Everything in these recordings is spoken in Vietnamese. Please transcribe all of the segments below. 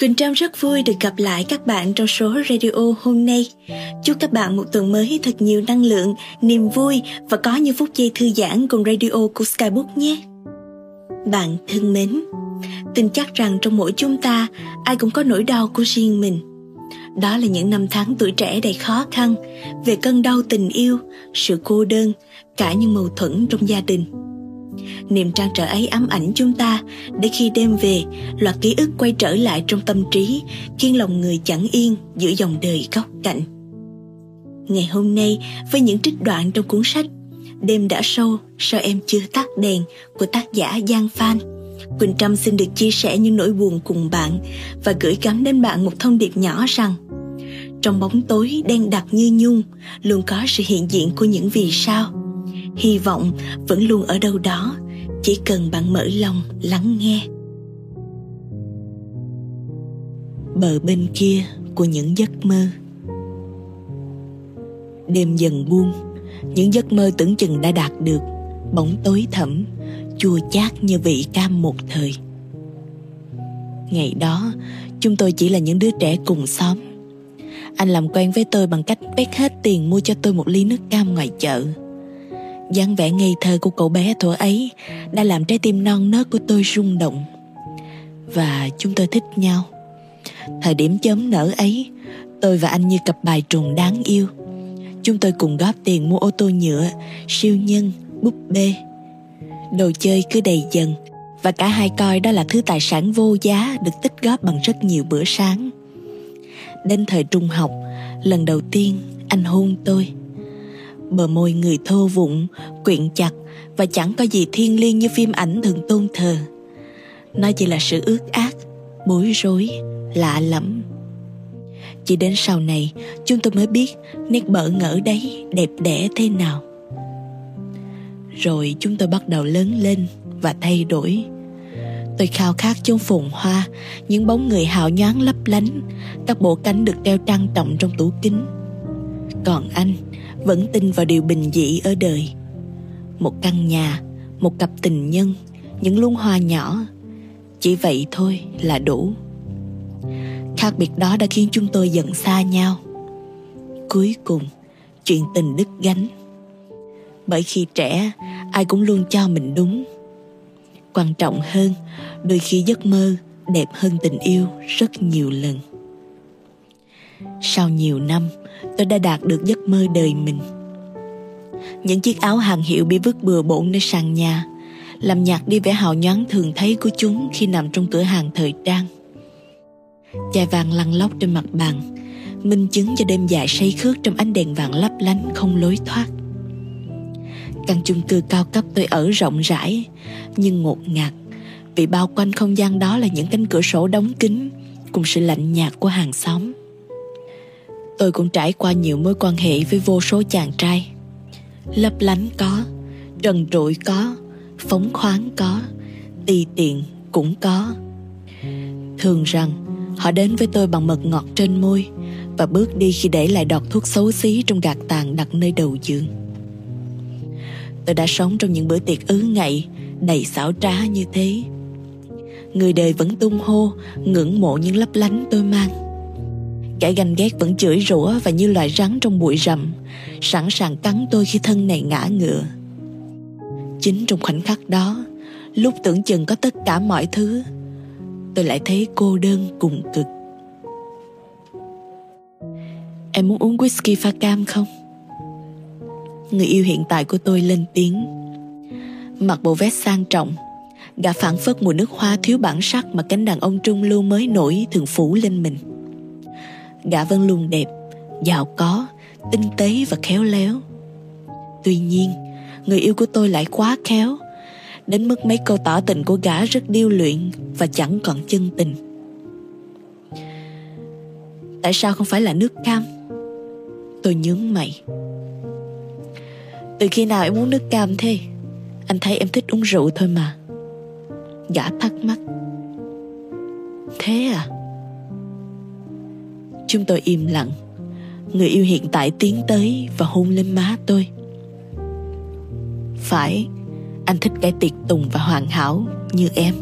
Quỳnh Trâm rất vui được gặp lại các bạn trong số radio hôm nay. Chúc các bạn một tuần mới thật nhiều năng lượng, niềm vui và có những phút giây thư giãn cùng radio của Skybook nhé. Bạn thân mến, tin chắc rằng trong mỗi chúng ta ai cũng có nỗi đau của riêng mình. Đó là những năm tháng tuổi trẻ đầy khó khăn về cơn đau tình yêu, sự cô đơn, cả những mâu thuẫn trong gia đình niềm trang trở ấy ám ảnh chúng ta. Để khi đêm về, loạt ký ức quay trở lại trong tâm trí, khiến lòng người chẳng yên giữa dòng đời góc cạnh. Ngày hôm nay, với những trích đoạn trong cuốn sách đêm đã sâu, sao em chưa tắt đèn? của tác giả giang phan, quỳnh trâm xin được chia sẻ những nỗi buồn cùng bạn và gửi gắm đến bạn một thông điệp nhỏ rằng, trong bóng tối đen đặc như nhung, luôn có sự hiện diện của những vì sao. Hy vọng vẫn luôn ở đâu đó chỉ cần bạn mở lòng, lắng nghe. Bờ bên kia của những giấc mơ. Đêm dần buông, những giấc mơ tưởng chừng đã đạt được. Bóng tối thẫm, chua chát như vị cam một thời. Ngày đó, chúng tôi chỉ là những đứa trẻ cùng xóm. Anh làm quen với tôi bằng cách bét hết tiền mua cho tôi một ly nước cam ngoài chợ dáng vẻ ngây thơ của cậu bé thuở ấy đã làm trái tim non nớt của tôi rung động. Và chúng tôi thích nhau. Thời điểm chớm nở ấy, tôi và anh như cặp bài trùng đáng yêu. Chúng tôi cùng góp tiền mua ô tô nhựa, siêu nhân, búp bê. Đồ chơi cứ đầy dần, và cả hai coi đó là thứ tài sản vô giá được tích góp bằng rất nhiều bữa sáng. Đến thời trung học, lần đầu tiên anh hôn tôi bờ môi người thô vụng quyện chặt và chẳng có gì thiêng liêng như phim ảnh thường tôn thờ. Nó chỉ là sự ước ác, bối rối, lạ lẫm. Chỉ đến sau này, chúng tôi mới biết nét bỡ ngỡ đấy đẹp đẽ thế nào. Rồi chúng tôi bắt đầu lớn lên và thay đổi. Tôi khao khát chôn phồn hoa, những bóng người hào nhoáng lấp lánh, các bộ cánh được treo trang trọng trong tủ kính. Còn anh vẫn tin vào điều bình dị ở đời. Một căn nhà, một cặp tình nhân, những luống hoa nhỏ. Chỉ vậy thôi là đủ. Khác biệt đó đã khiến chúng tôi dần xa nhau. Cuối cùng, chuyện tình đứt gánh. Bởi khi trẻ, ai cũng luôn cho mình đúng. Quan trọng hơn, đôi khi giấc mơ đẹp hơn tình yêu rất nhiều lần sau nhiều năm, tôi đã đạt được giấc mơ đời mình. Những chiếc áo hàng hiệu bị vứt bừa bộn nơi sàn nhà, làm nhạt đi vẻ hào nhoáng thường thấy của chúng khi nằm trong cửa hàng thời trang. Chai vàng lăn lóc trên mặt bàn, minh chứng cho đêm dài say khướt trong ánh đèn vàng lấp lánh không lối thoát. Căn chung cư cao cấp tôi ở rộng rãi, nhưng ngột ngạt, vì bao quanh không gian đó là những cánh cửa sổ đóng kín cùng sự lạnh nhạt của hàng xóm tôi cũng trải qua nhiều mối quan hệ với vô số chàng trai. Lấp lánh có trần trụi có, phóng khoáng có tùy tiện cũng có. Thường rằng, họ đến với tôi bằng mật ngọt trên môi và bước đi khi để lại đọt thuốc xấu xí trong gạt tàn đặt nơi đầu giường. Tôi đã sống trong những bữa tiệc ứ ngậy đầy xảo trá như thế. Người đời vẫn tung hô, ngưỡng mộ những lấp lánh tôi mang. Kẻ ganh ghét vẫn chửi rủa và như loài rắn trong bụi rậm, sẵn sàng cắn tôi khi thân này ngã ngựa. Chính trong khoảnh khắc đó, lúc tưởng chừng có tất cả mọi thứ, tôi lại thấy cô đơn cùng cực. Em muốn uống whisky pha cam không? Người yêu hiện tại của tôi lên tiếng. Mặc bộ vest sang trọng, gã phản phất mùi nước hoa thiếu bản sắc mà cánh đàn ông trung lưu mới nổi thường phủ lên mình gã vẫn luôn đẹp, giàu có, tinh tế và khéo léo. Tuy nhiên, người yêu của tôi lại quá khéo, đến mức mấy câu tỏ tình của gã rất điêu luyện và chẳng còn chân tình. Tại sao không phải là nước cam? Tôi nhướng mày. Từ khi nào em uống nước cam thế? Anh thấy em thích uống rượu thôi mà. Gã thắc mắc. Thế à? Chúng tôi im lặng. Người yêu hiện tại tiến tới và hôn lên má tôi. Phải, Anh thích cái tiệc tùng và hoàn hảo như em.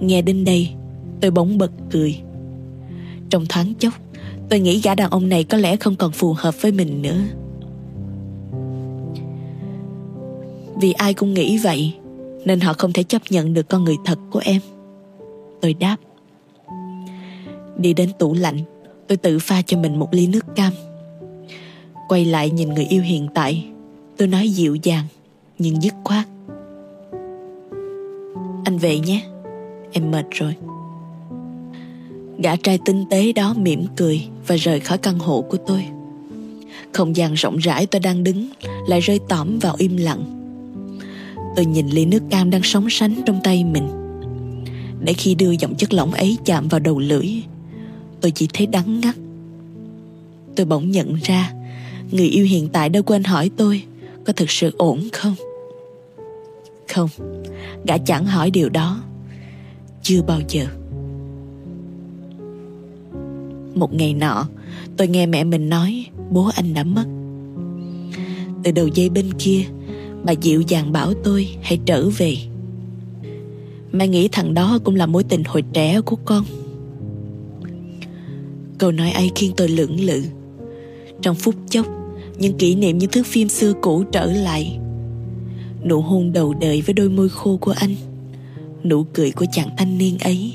Nghe đến đây, Tôi bỗng bật cười. Trong thoáng chốc, Tôi nghĩ gã đàn ông này có lẽ không còn phù hợp với mình nữa. Vì ai cũng nghĩ vậy, Nên họ không thể chấp nhận được con người thật của em. Tôi đáp. Đi đến tủ lạnh. Tôi tự pha cho mình một ly nước cam. Quay lại nhìn người yêu hiện tại. Tôi nói dịu dàng, Nhưng dứt khoát. Anh về nhé, Em mệt rồi. Gã trai tinh tế đó mỉm cười Và rời khỏi căn hộ của tôi. Không gian rộng rãi tôi đang đứng Lại rơi tỏm vào im lặng. Tôi nhìn ly nước cam đang sóng sánh trong tay mình. Để khi đưa dòng chất lỏng ấy chạm vào đầu lưỡi Tôi chỉ thấy đắng ngắt. Tôi bỗng nhận ra, Người yêu hiện tại đã quên hỏi tôi, Có thực sự ổn không? Không, Gã chẳng hỏi điều đó. Chưa bao giờ. Một ngày nọ, Tôi nghe mẹ mình nói Bố anh đã mất. Từ đầu dây bên kia, Bà dịu dàng bảo tôi hãy trở về. Mẹ nghĩ thằng đó cũng là mối tình hồi trẻ của con. Câu nói ấy khiến tôi lưỡng lự. Trong phút chốc, Những kỷ niệm những thước phim xưa cũ trở lại. Nụ hôn đầu đời với đôi môi khô của anh, Nụ cười của chàng thanh niên ấy,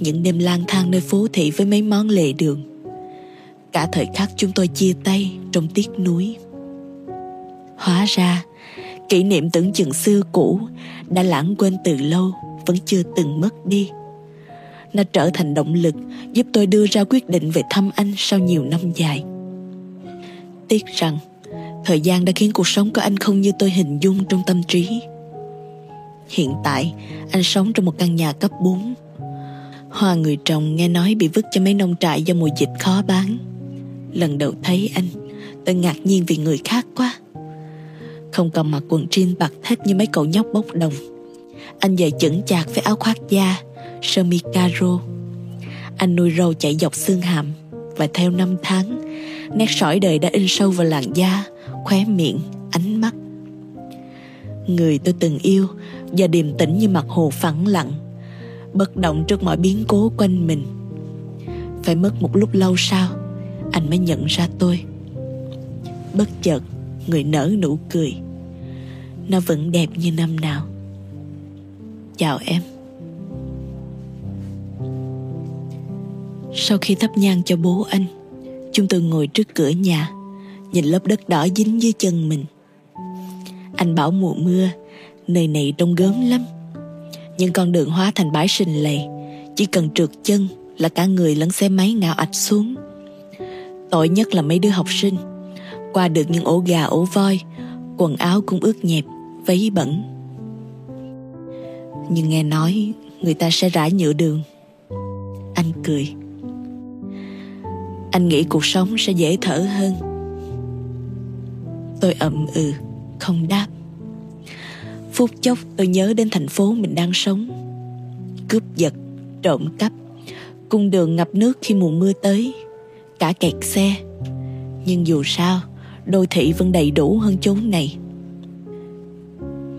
Những đêm lang thang nơi phố thị với mấy món lề đường. Cả thời khắc chúng tôi chia tay trong tiếc núi Hóa ra, Kỷ niệm tưởng chừng xưa cũ Đã lãng quên từ lâu, Vẫn chưa từng mất đi. Nó trở thành động lực Giúp tôi đưa ra quyết định về thăm anh Sau nhiều năm dài. Tiếc rằng, Thời gian đã khiến cuộc sống của anh không như tôi hình dung trong tâm trí. Hiện tại, Anh sống trong một căn nhà cấp 4 Hoa người trồng nghe nói bị vứt cho mấy nông trại do mùa dịch khó bán. Lần đầu thấy anh, Tôi ngạc nhiên vì người khác quá. Không còn mặc quần jean bạc thết như mấy cậu nhóc bốc đồng. Anh giờ chững chạc với áo khoác da Sơ mi caro Anh nuôi râu chạy dọc xương hàm Và theo năm tháng Nét sỏi đời đã in sâu vào làn da Khóe miệng, ánh mắt. Người tôi từng yêu Giờ điềm tĩnh như mặt hồ phẳng lặng Bất động trước mọi biến cố quanh mình. Phải mất một lúc lâu sau Anh mới nhận ra tôi. Bất chợt người nở nụ cười. Nó vẫn đẹp như năm nào. Chào em. Sau khi thắp nhang cho bố anh, chúng tôi ngồi trước cửa nhà, nhìn lớp đất đỏ dính dưới chân mình. Anh bảo mùa mưa, nơi này trông gớm lắm. Nhưng con đường hóa thành bãi sình lầy, chỉ cần trượt chân là cả người lẫn xe máy ngạo ạch xuống. Tội nhất là mấy đứa học sinh, qua được những ổ gà ổ voi, quần áo cũng ướt nhẹp, váy bẩn. Nhưng nghe nói người ta sẽ rải nhựa đường. Anh cười anh nghĩ cuộc sống sẽ dễ thở hơn. Tôi ậm ừ không đáp. Phút chốc tôi nhớ đến thành phố mình đang sống. Cướp giật, trộm cắp, cung đường ngập nước khi mùa mưa tới, cả kẹt xe. Nhưng dù sao, đô thị vẫn đầy đủ hơn chốn này.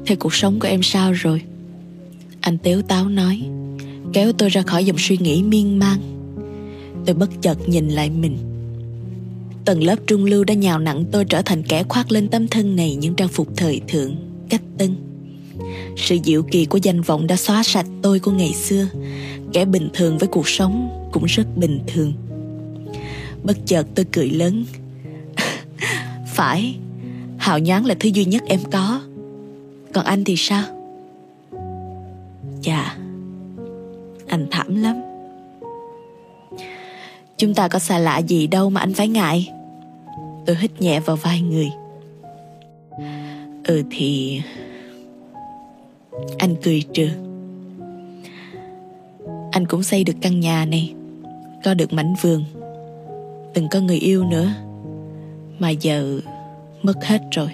Thế cuộc sống của em sao rồi? Anh tếu táo nói, Kéo tôi ra khỏi dòng suy nghĩ miên man. Tôi bất chợt nhìn lại mình Tầng lớp trung lưu đã nhào nặng tôi trở thành kẻ khoác lên tấm thân này những trang phục thời thượng, cách tân. Sự diệu kỳ của danh vọng đã xóa sạch tôi của ngày xưa. Kẻ bình thường với cuộc sống cũng rất bình thường. Bất chợt tôi cười lớn phải Hào nhoáng là thứ duy nhất em có Còn anh thì sao chà Anh thảm lắm Chúng ta có xa lạ gì đâu mà anh phải ngại. Tôi hít nhẹ vào vai người. Ừ thì Anh cười trừ. Anh cũng xây được căn nhà này, Có được mảnh vườn, Từng có người yêu nữa, mà giờ mất hết rồi.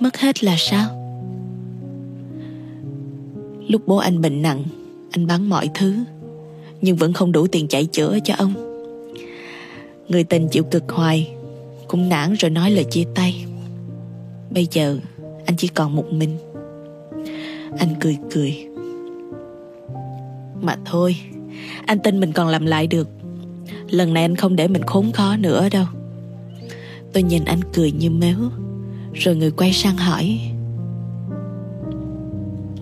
Mất hết là sao? Lúc bố anh bệnh nặng, anh bán mọi thứ nhưng vẫn không đủ tiền chạy chữa cho ông. Người tình chịu cực hoài, cũng nản rồi nói lời chia tay. Bây giờ, anh chỉ còn một mình. Anh cười cười. Mà thôi, Anh tin mình còn làm lại được. Lần này anh không để mình khốn khó nữa đâu. Tôi nhìn anh cười như mếu, Rồi người quay sang hỏi.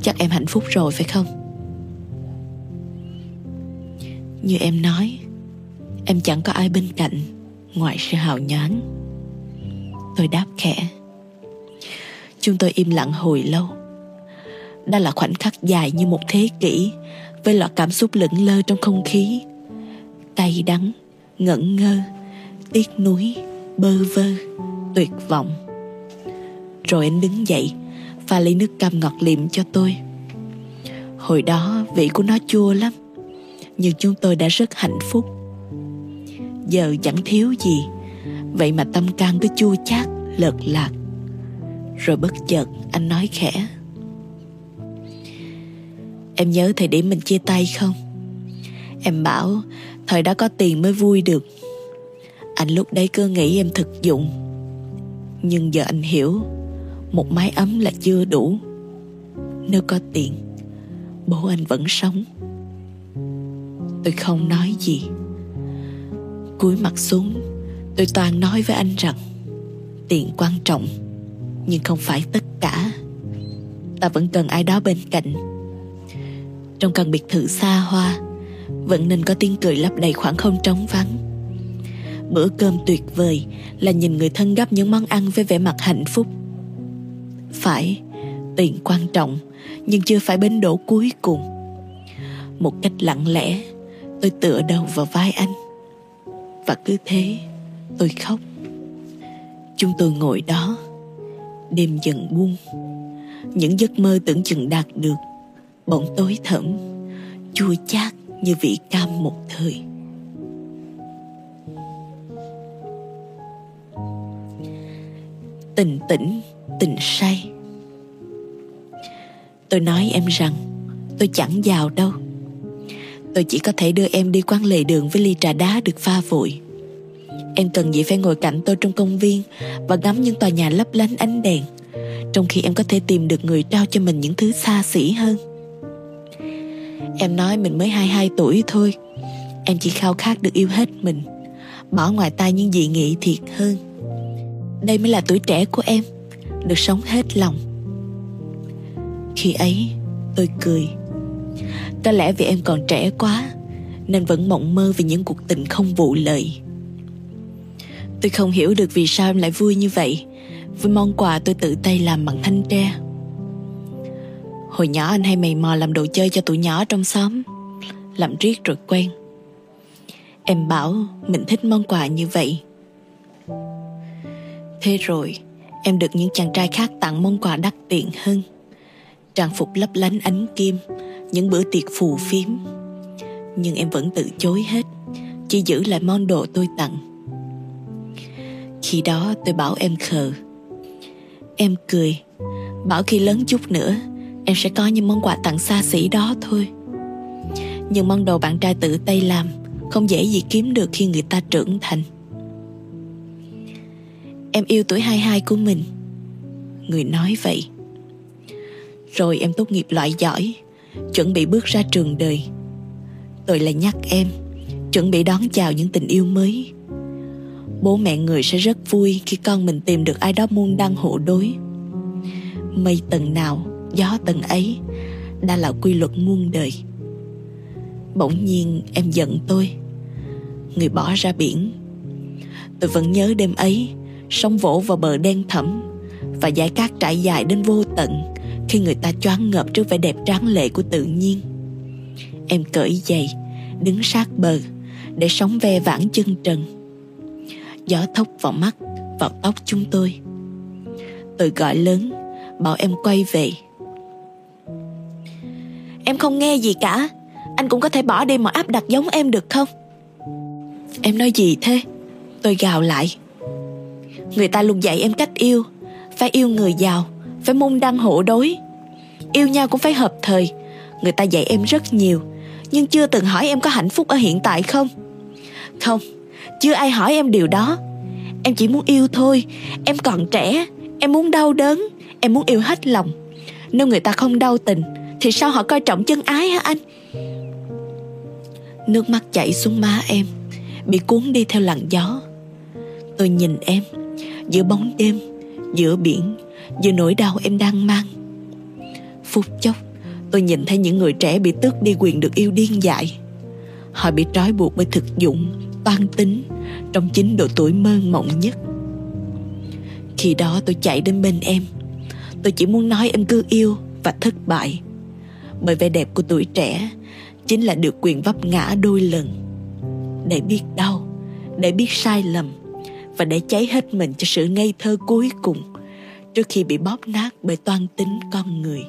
Chắc em hạnh phúc rồi phải không? Như em nói, Em chẳng có ai bên cạnh ngoại sự hào nhoáng. Tôi đáp khẽ, Chúng tôi im lặng hồi lâu. Đó là khoảnh khắc dài như một thế kỷ Với loạt cảm xúc lững lơ trong không khí. Cay đắng, Ngẩn ngơ, Tiếc nuối, Bơ vơ, Tuyệt vọng. Rồi anh đứng dậy, Pha ly nước cam ngọt liệm cho tôi. Hồi đó vị của nó chua lắm. Nhưng chúng tôi đã rất hạnh phúc. Giờ chẳng thiếu gì. Vậy mà tâm can cứ chua chát Lợt lạc. Rồi bất chợt, anh nói khẽ. Em nhớ thời điểm mình chia tay không? Em bảo, Thời đó có tiền mới vui được. Anh lúc đấy cứ nghĩ em thực dụng. Nhưng giờ anh hiểu, Một mái ấm là chưa đủ. Nếu có tiền, Bố anh vẫn sống. Tôi không nói gì. Cúi mặt xuống, Tôi toàn nói với anh rằng, Tiền quan trọng, Nhưng không phải tất cả. Ta vẫn cần ai đó bên cạnh. Trong căn biệt thự xa hoa, Vẫn nên có tiếng cười lấp đầy khoảng không trống vắng. Bữa cơm tuyệt vời Là nhìn người thân gấp những món ăn Với vẻ mặt hạnh phúc. Phải, Tiền quan trọng, Nhưng chưa phải bến đỗ cuối cùng. Một cách lặng lẽ Tôi tựa đầu vào vai anh. Và cứ thế, tôi khóc. Chúng tôi ngồi đó, đêm dần buông. Những giấc mơ tưởng chừng đạt được, bỗng tối thẫm. Chua chát như vị cam một thời. Tình tỉnh tình say. Tôi nói em rằng, tôi chẳng giàu đâu. Tôi chỉ có thể đưa em đi quan lề đường với ly trà đá được pha vội. Em cần gì phải ngồi cạnh tôi trong công viên Và ngắm những tòa nhà lấp lánh ánh đèn, Trong khi em có thể tìm được người trao cho mình những thứ xa xỉ hơn? Em nói mình mới 22 tuổi thôi. Em chỉ khao khát được yêu hết mình, Bỏ ngoài tai những dị nghị thiệt hơn. Đây mới là tuổi trẻ của em, Được sống hết lòng. Khi ấy, tôi cười có lẽ vì em còn trẻ quá, Nên vẫn mộng mơ về những cuộc tình không vụ lợi Tôi không hiểu được vì sao em lại vui như vậy. Với món quà tôi tự tay làm bằng thanh tre. Hồi nhỏ anh hay mày mò làm đồ chơi cho tụi nhỏ trong xóm. Làm riết rồi quen. Em bảo mình thích món quà như vậy. Thế rồi, em được những chàng trai khác tặng món quà đắt tiền hơn. Trang phục lấp lánh ánh kim những bữa tiệc phù phiếm. Nhưng em vẫn từ chối hết, chỉ giữ lại món đồ tôi tặng. Khi đó tôi bảo em khờ. Em cười, bảo khi lớn chút nữa, em sẽ có những món quà tặng xa xỉ đó thôi. Nhưng món đồ bạn trai tự tay làm, không dễ gì kiếm được khi người ta trưởng thành. Em yêu tuổi 22 của mình. Người nói vậy. Rồi em tốt nghiệp loại giỏi chuẩn bị bước ra trường đời. Tôi lại nhắc em, chuẩn bị đón chào những tình yêu mới. Bố mẹ người sẽ rất vui khi con mình tìm được ai đó muôn đăng hộ đối. Mây tầng nào, gió tầng ấy đã là quy luật muôn đời. Bỗng nhiên em giận tôi, người bỏ ra biển. Tôi vẫn nhớ đêm ấy, sóng vỗ vào bờ đen thẳm và dải cát trải dài đến vô tận khi người ta choáng ngợp trước vẻ đẹp tráng lệ của tự nhiên. Em cởi giày, đứng sát bờ, để sóng ve vãn chân trần. Gió thốc vào mắt, vào tóc chúng tôi. Tôi gọi lớn, bảo em quay về. Em không nghe gì cả. Anh cũng có thể bỏ đi mọi áp đặt giống em được không? Em nói gì thế? Tôi gào lại. Người ta luôn dạy em cách yêu, phải yêu người giàu phải môn đăng hộ đối. Yêu nhau cũng phải hợp thời. Người ta dạy em rất nhiều, nhưng chưa từng hỏi em có hạnh phúc ở hiện tại không? Không, chưa ai hỏi em điều đó. Em chỉ muốn yêu thôi. Em còn trẻ, em muốn đau đớn, em muốn yêu hết lòng. Nếu người ta không đau tình, thì sao họ coi trọng chân ái hả anh? Nước mắt chảy xuống má em, Bị cuốn đi theo làn gió. Tôi nhìn em, Giữa bóng đêm, Giữa biển. Giữa nỗi đau em đang mang. Phút chốc, Tôi nhìn thấy những người trẻ bị tước đi quyền được yêu điên dại. Họ bị trói buộc bởi thực dụng, Toan tính, Trong chính độ tuổi mơ mộng nhất. Khi đó tôi chạy đến bên em. Tôi chỉ muốn nói em cứ yêu Và thất bại. Bởi vẻ đẹp của tuổi trẻ Chính là được quyền vấp ngã đôi lần. Để biết đau, Để biết sai lầm Và để cháy hết mình cho sự ngây thơ cuối cùng. Trước khi bị bóp nát bởi toan tính con người.